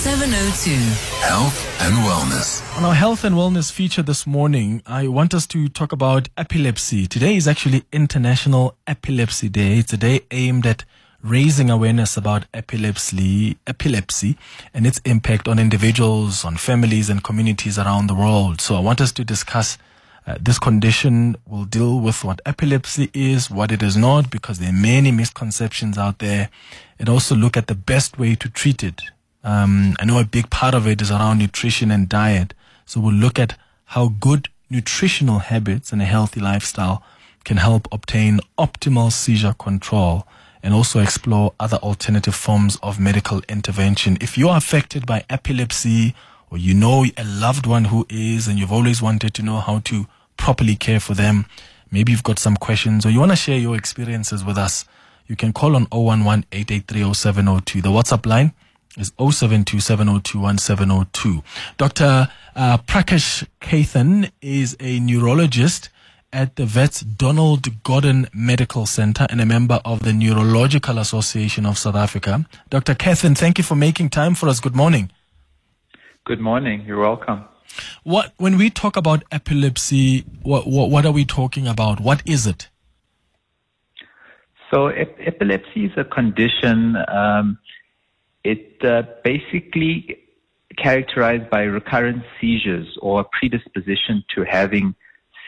702. Health and wellness. On our health and wellness feature this morning, I want us to talk about epilepsy. Today is actually International Epilepsy Day. It's a day aimed at raising awareness about epilepsy, epilepsy and its impact on individuals, on families and communities around the world. So I want us to discuss uh, this condition. We'll deal with what epilepsy is, what it is not, because there are many misconceptions out there, and also look at the best way to treat it. Um, I know a big part of it is around nutrition and diet. So we'll look at how good nutritional habits and a healthy lifestyle can help obtain optimal seizure control and also explore other alternative forms of medical intervention. If you are affected by epilepsy or you know a loved one who is and you've always wanted to know how to properly care for them, maybe you've got some questions or you want to share your experiences with us, you can call on 011 883 0702. The WhatsApp line is 0727021702. Dr. Uh, Prakash Kathan is a neurologist at the Wits Donald Gordon Medical Center and a member of the Neurological Association of South Africa. Dr. Kathan, thank you for making time for us. Good morning. Good morning. You're welcome. What when we talk about epilepsy, what what, what are we talking about? What is it? So ep- epilepsy is a condition. Um, it uh, basically characterized by recurrent seizures or predisposition to having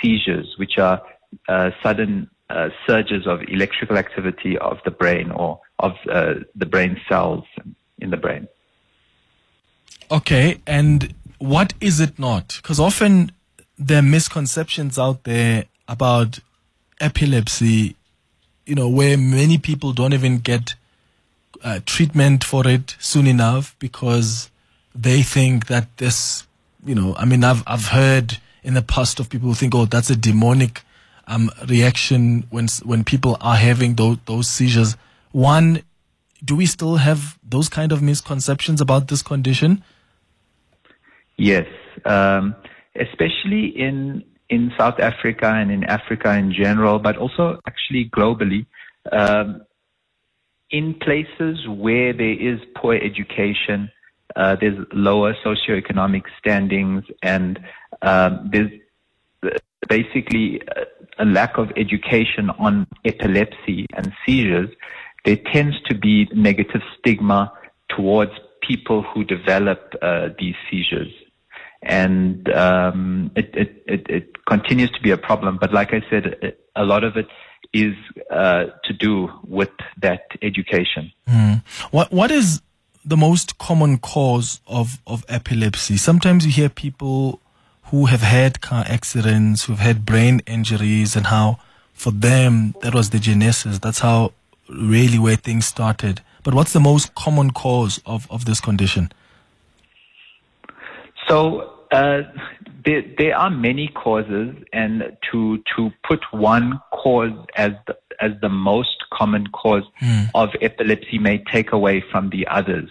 seizures, which are uh, sudden uh, surges of electrical activity of the brain or of uh, the brain cells in the brain. Okay, and what is it not? Because often there are misconceptions out there about epilepsy, you know, where many people don't even get uh, treatment for it soon enough because they think that this, you know, I mean, I've I've heard in the past of people who think, oh, that's a demonic um, reaction when when people are having those those seizures. One, do we still have those kind of misconceptions about this condition? Yes, um, especially in in South Africa and in Africa in general, but also actually globally. Um, in places where there is poor education, uh, there's lower socioeconomic standings, and um, there's basically a lack of education on epilepsy and seizures. There tends to be negative stigma towards people who develop uh, these seizures. And um, it, it, it, it, continues to be a problem. But like I said, a lot of it is uh, to do with that education. Mm. What What is the most common cause of, of epilepsy? Sometimes you hear people who have had car accidents, who've had brain injuries, and how for them that was the genesis. That's how really where things started. But what's the most common cause of, of this condition? So uh, there, there are many causes, and to to put one cause as the, as the most common cause mm. of epilepsy may take away from the others.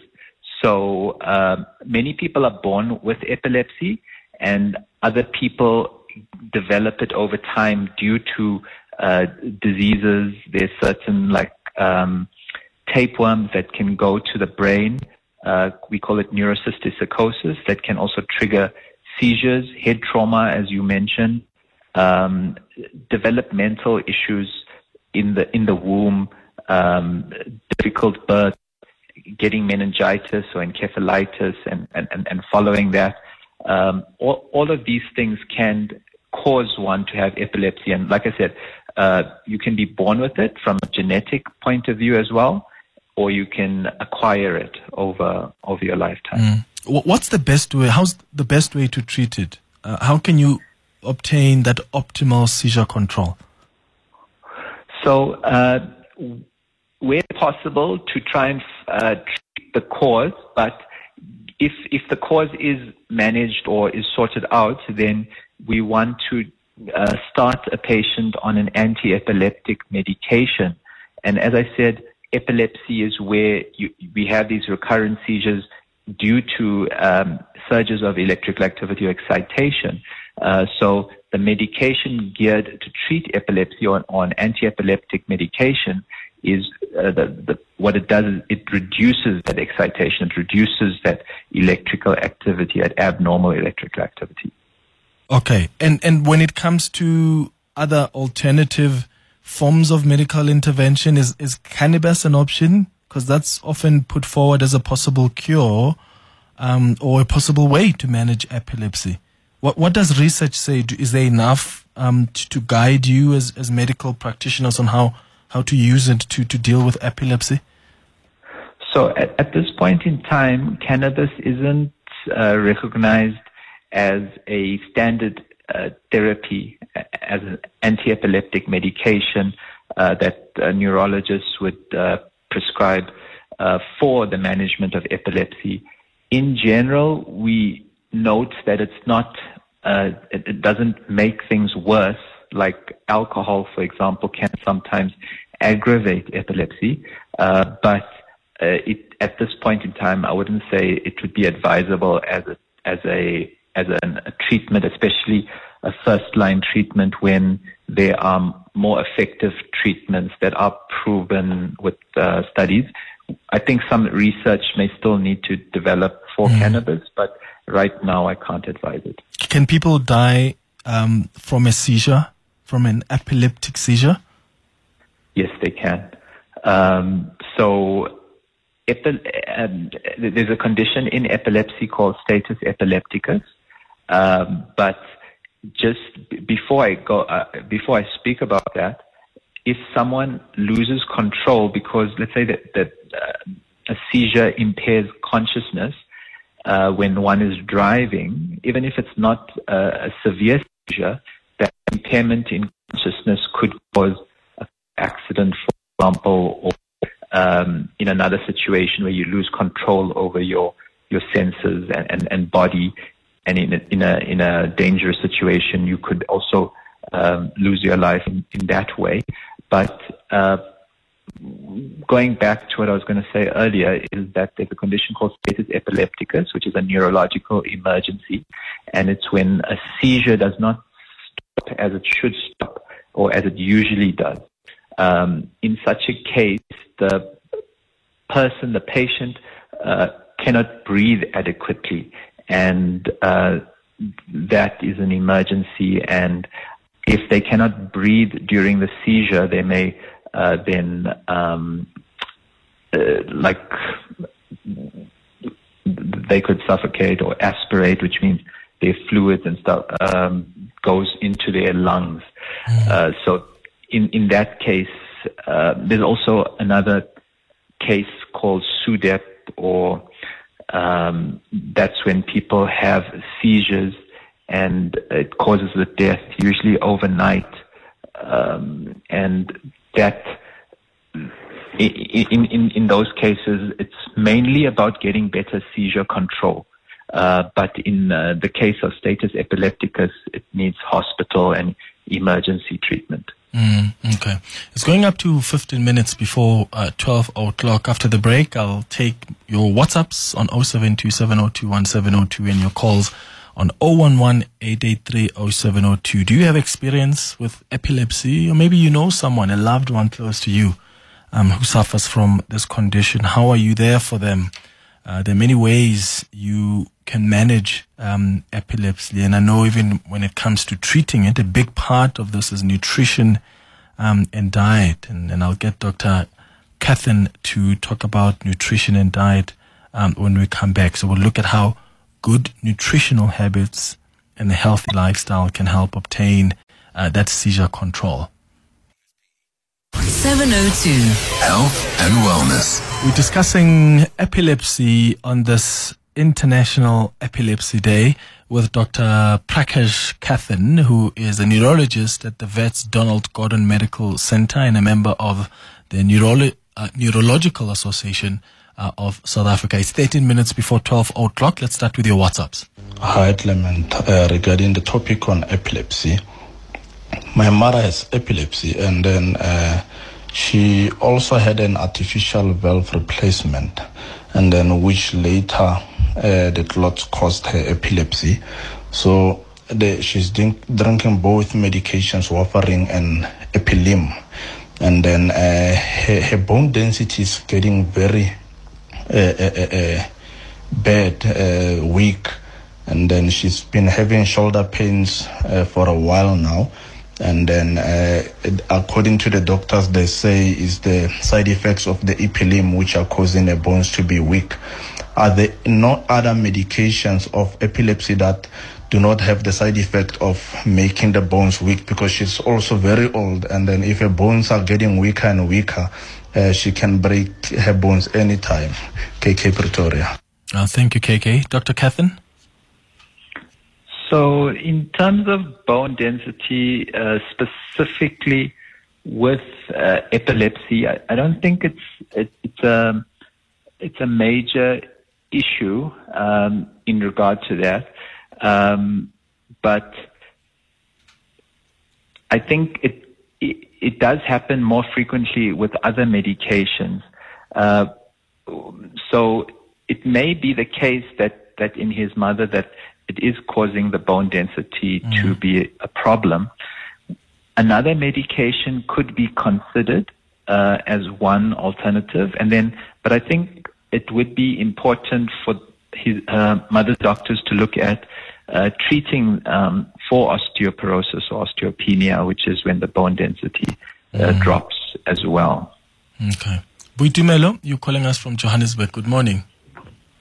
So uh, many people are born with epilepsy, and other people develop it over time due to uh, diseases. There's certain like um, tapeworms that can go to the brain. Uh, we call it neurocysticercosis that can also trigger seizures, head trauma, as you mentioned, um, developmental issues in the in the womb, um, difficult birth, getting meningitis or encephalitis, and and, and following that. Um, all, all of these things can cause one to have epilepsy, and like I said, uh, you can be born with it from a genetic point of view as well, or you can acquire it over over your lifetime. Mm. What's the best way? How's the best way to treat it? Uh, how can you obtain that optimal seizure control? So, uh, where possible, to try and uh, treat the cause, but if if the cause is managed or is sorted out, then we want to uh, start a patient on an anti-epileptic medication. And as I said, epilepsy is where you, we have these recurrent seizures due to um, surges of electrical activity or excitation. Uh, so the medication geared to treat epilepsy or an anti-epileptic medication is uh, the, the, what it does is it reduces that excitation, it reduces that electrical activity, that abnormal electrical activity. Okay, and and when it comes to other alternative forms of medical intervention, is is cannabis an option? Because that's often put forward as a possible cure um, or a possible way to manage epilepsy. What what does research say? Is there enough um, to, to guide you as, as medical practitioners on how, how to use it to, to deal with epilepsy? So at, at this point in time, cannabis isn't uh, recognized as a standard uh, therapy, as an anti-epileptic medication uh, that neurologists would uh, prescribe uh, for the management of epilepsy. In general, we note that it's not, uh, it, doesn't make things worse. Like alcohol, for example, can sometimes aggravate epilepsy, but it, at this point in time, I wouldn't say it would be advisable as a as a as an, a treatment, especially a first line treatment when there are more effective treatments that are proven with uh, studies. I think some research may still need to develop for mm. cannabis, but right now I can't advise it. Can people die um, from a seizure, from an epileptic seizure? Yes, they can. Um, so um, there's a condition in epilepsy called status epilepticus. Um, but just before I go, uh, before I speak about that, if someone loses control because let's say that, that uh, a seizure impairs consciousness uh, when one is driving, even if it's not a severe seizure, that impairment in consciousness could cause an accident, for example, or um, in another situation where you lose control over your your senses and, and, and body and in a, in a in a dangerous situation, you could also um, lose your life in, in that way. But uh, going back to what I was going to say earlier is that there's a condition called status epilepticus, which is a neurological emergency, and it's when a seizure does not stop as it should stop or as it usually does. Um, in such a case, the person, the patient, uh, cannot breathe adequately and uh, that is an emergency. And if they cannot breathe during the seizure, they may uh, then um, uh, like they could suffocate or aspirate, which means their fluids and stuff um, goes into their lungs. Mm. so in in that case, uh, there's also another case called SUDEP or um, that's when people have seizures and it causes the death, usually overnight. Um, and that, in, in, in those cases, it's mainly about getting better seizure control. Uh, but in uh, the case of status epilepticus, it needs hospital and emergency treatment. Mm, okay. It's going up to 15 minutes before uh, 12 o'clock. After the break, I'll take your WhatsApps on 0727021702 and your calls on 011 Do you have experience with epilepsy? Or maybe you know someone, a loved one close to you, um, who suffers from this condition. How are you there for them? Uh, there are many ways you can manage um, epilepsy, and I know even when it comes to treating it, a big part of this is nutrition um, and diet. And, and I'll get Dr. Kathan to talk about nutrition and diet um, when we come back. So we'll look at how good nutritional habits and a healthy lifestyle can help obtain uh, that seizure control. 702 Health and Wellness. We're discussing epilepsy on this International Epilepsy Day with Dr. Prakash Kathan, who is a neurologist at the Wits Donald Gordon Medical Center and a member of the Neurolo- uh, Neurological Association uh, of South Africa. It's 13 minutes before 12 o'clock. Let's start with your WhatsApps. Hi, Clement. Uh, regarding the topic on epilepsy, my mother has epilepsy and then uh, she also had an artificial valve replacement and then which later uh, the clots caused her epilepsy so the, she's drink, drinking both medications warfarin and epilim and then uh, her, her bone density is getting very uh, uh, uh, bad, weak, and then she's been having shoulder pains for a while now. And then, uh, according to the doctors, they say is the side effects of the epilim which are causing the bones to be weak. Are there no other medications of epilepsy that do not have the side effect of making the bones weak? Because she's also very old, and then if her bones are getting weaker and weaker, uh, she can break her bones anytime. KK Pretoria. Uh, thank you, KK. Dr. Kathan? So, in terms of bone density, uh, specifically with uh, epilepsy, I, I don't think it's it, it's a it's a major issue um, in regard to that. Um, but I think it, it it does happen more frequently with other medications. Uh, so it may be the case that that in his mother that it is causing the bone density to be a problem. Another medication could be considered uh, as one alternative, and then, but I think it would be important for his uh, mother's doctors to look at uh, treating um, for osteoporosis or osteopenia, which is when the bone density uh, drops as well. Okay. Boitumelo, you're calling us from Johannesburg. Good morning.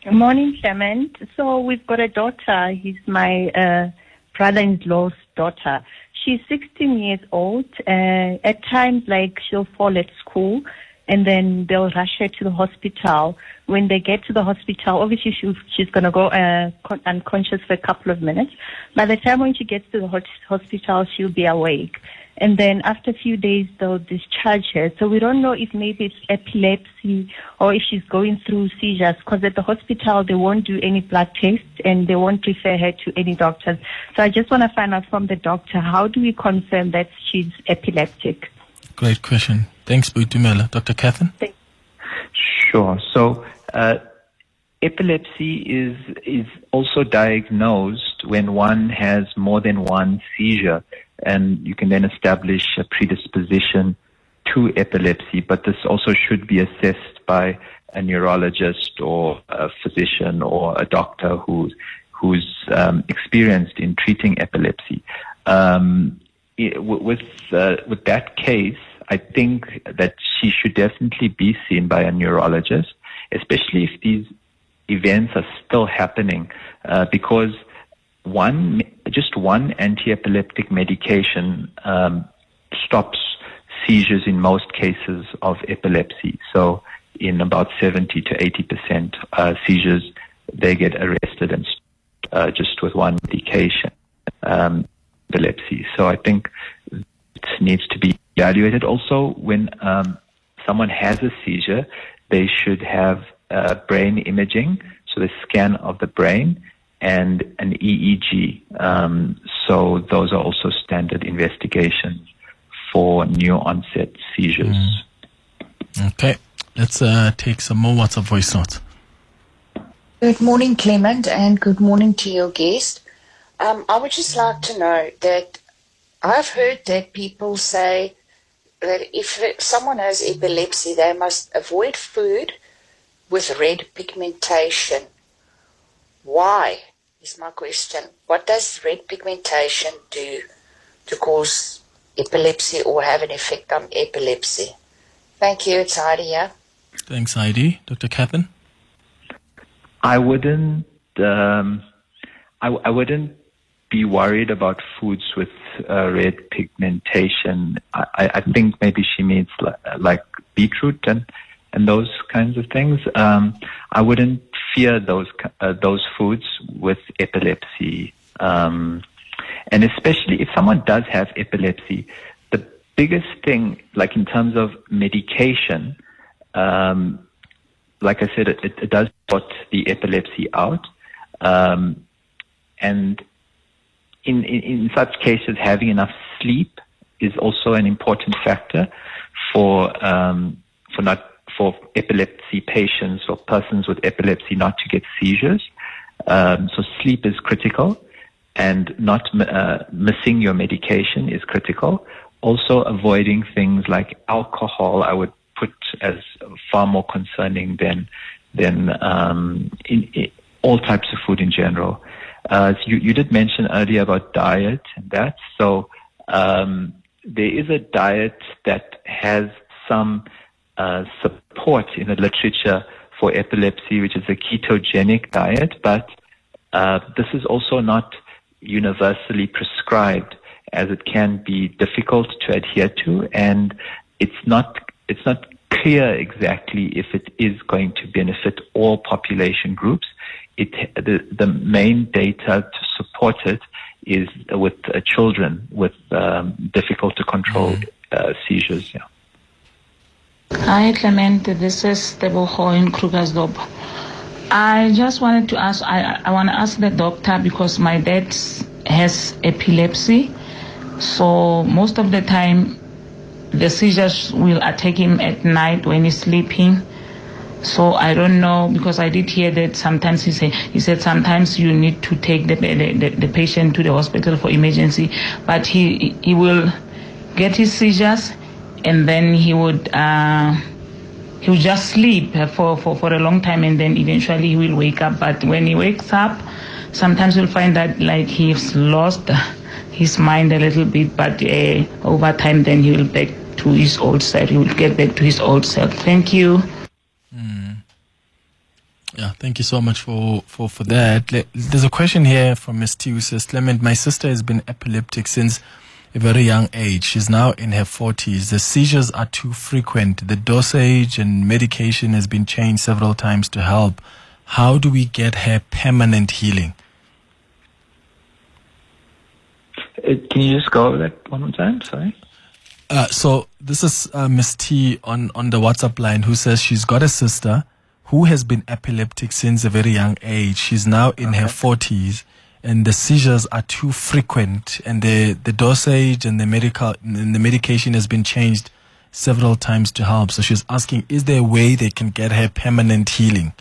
Good morning, Clement. So we've got a daughter. He's my uh, brother-in-law's daughter. She's 16 years old. Uh, at times, like she'll fall at school, and then they'll rush her to the hospital. When they get to the hospital, obviously she, she's going to go uh, con- unconscious for a couple of minutes. By the time when she gets to the hospital, she'll be awake. And then after a few days, they'll discharge her. So we don't know if maybe it's epilepsy or if she's going through seizures because at the hospital, they won't do any blood tests and they won't refer her to any doctors. So I just want to find out from the doctor, how do we confirm that she's epileptic? Great question. Thanks, Boitumelo. Dr. Kathan? Sure. So, uh, epilepsy is is also diagnosed when one has more than one seizure, and you can then establish a predisposition to epilepsy. But this also should be assessed by a neurologist or a physician or a doctor who's who's um, experienced in treating epilepsy. Um, with uh, with that case, I think that she should definitely be seen by a neurologist, especially if these events are still happening, uh, because one just one anti-epileptic medication um, stops seizures in most cases of epilepsy. So, in about 70 to 80 percent uh, seizures, they get arrested and uh, just with one medication. Um, epilepsy. So I think it needs to be evaluated. Also, when um, someone has a seizure, they should have uh, brain imaging, so the scan of the brain, and an EEG. Um, so those are also standard investigations for new onset seizures. Okay. Let's uh, take some more WhatsApp voice notes. Good morning, Clement, and good morning to your guest. Um, I would just like to know that I've heard that people say that if someone has epilepsy, they must avoid food with red pigmentation. Why is my question. What does red pigmentation do to cause epilepsy or have an effect on epilepsy? Thank you. It's Heidi here. Thanks, Heidi. Dr. Kathan? I wouldn't. Um, I, I wouldn't be worried about foods with uh, red pigmentation. I, I think maybe she means like, like beetroot and and those kinds of things. Um, I wouldn't fear those uh, those foods with epilepsy, um, and especially if someone does have epilepsy. The biggest thing, like in terms of medication, um, like I said, it, it, it does put the epilepsy out. Um, and in, in, in such cases, having enough sleep is also an important factor for, um, for not, for epilepsy patients or persons with epilepsy not to get seizures. Um, so sleep is critical and not uh, missing your medication is critical. also avoiding things like alcohol, I would put as far more concerning than than um, in, in all types of food in general. Uh, you, you did mention earlier about diet and that. So um, there is a diet that has some uh, support in the literature for epilepsy, which is a ketogenic diet, but uh, this is also not universally prescribed as it can be difficult to adhere to and it's not it's not clear exactly if it is going to benefit all population groups it the, the main data to support it is with uh, children with um, difficult to control mm. uh, seizures. Yeah. Hi, Clement. This is Teboho in Krugersdorp. I just wanted to ask. I I want to ask the doctor because my dad has epilepsy, so most of the time the seizures will attack him at night when he's sleeping. So I don't know because I did hear that sometimes he said he said sometimes you need to take the the, the patient to the hospital for emergency, but he he will get his seizures and then he would uh, he would just sleep for, for, for a long time and then eventually he will wake up. But when he wakes up, sometimes you'll find that like he's lost his mind a little bit, but uh, over time then he will back to his old self. He will get back to his old self. Thank you. Yeah, thank you so much for, for, for that. There's a question here from Ms. T who says, Clement, my sister has been epileptic since a very young age. She's now in her 40s. The seizures are too frequent. The dosage and medication has been changed several times to help. How do we get her permanent healing? Uh, can you just go over that one more time? Sorry. Uh, so this is uh, Miss T on, on the WhatsApp line who says she's got a sister who has been epileptic since a very young age. She's now in okay. her 40s and the seizures are too frequent and the, the dosage and the medical and the medication has been changed several times to help. So she's asking, is there a way they can get her permanent healing?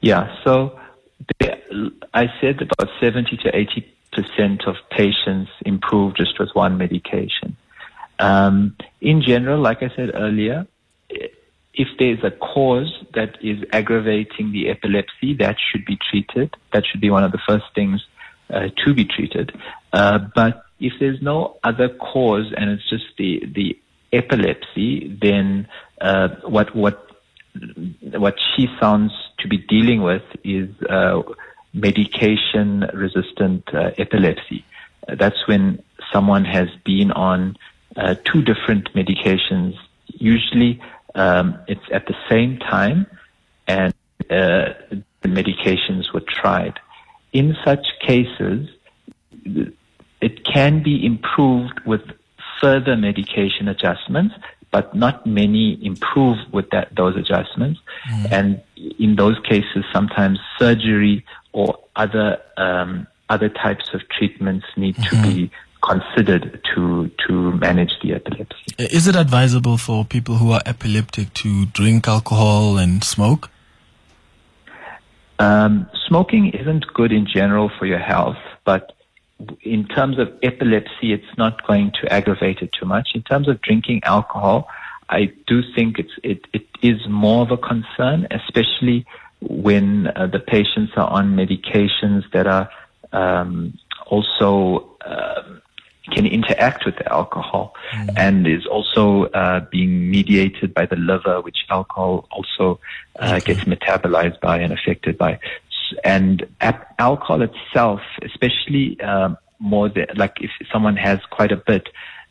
Yeah, so I said about 70 to 80 percent of patients improve just with one medication. Um, in general, like I said earlier, if there's a cause that is aggravating the epilepsy, that should be treated. That should be one of the first things uh, to be treated. Uh, but if there's no other cause and it's just the the epilepsy, then uh, what what what she sounds to be dealing with is uh, medication resistant uh, epilepsy. that's when someone has been on uh, two different medications, usually um, it's at the same time, and uh, the medications were tried. In such cases, it can be improved with further medication adjustments, but not many improve with that, those adjustments. Mm. And in those cases, sometimes surgery or other um, other types of treatments need mm-hmm. to be considered to to manage the epilepsy. Is it advisable for people who are epileptic to drink alcohol and smoke? Um, smoking isn't good in general for your health, but in terms of epilepsy, it's not going to aggravate it too much. In terms of drinking alcohol, I do think it's it, it is more of a concern, especially when uh, the patients are on medications that are um, also um, can interact with the alcohol mm. and is also uh, being mediated by the liver, which alcohol also uh, okay. gets metabolized by and affected by. And alcohol itself, especially um, more than, like if someone has quite a bit,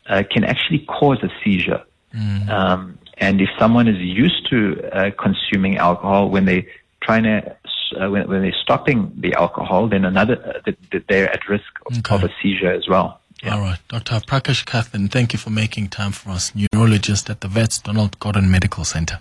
uh, can actually cause a seizure. Mm. Um, and if someone is used to uh, consuming alcohol, when they trying to uh, when, when, they're stopping the alcohol, then another uh, they're at risk okay. of a seizure as well. Yeah. All right. Dr. Prakash Kathan, thank you for making time for us. Neurologist at the Wits Donald Gordon Medical Center.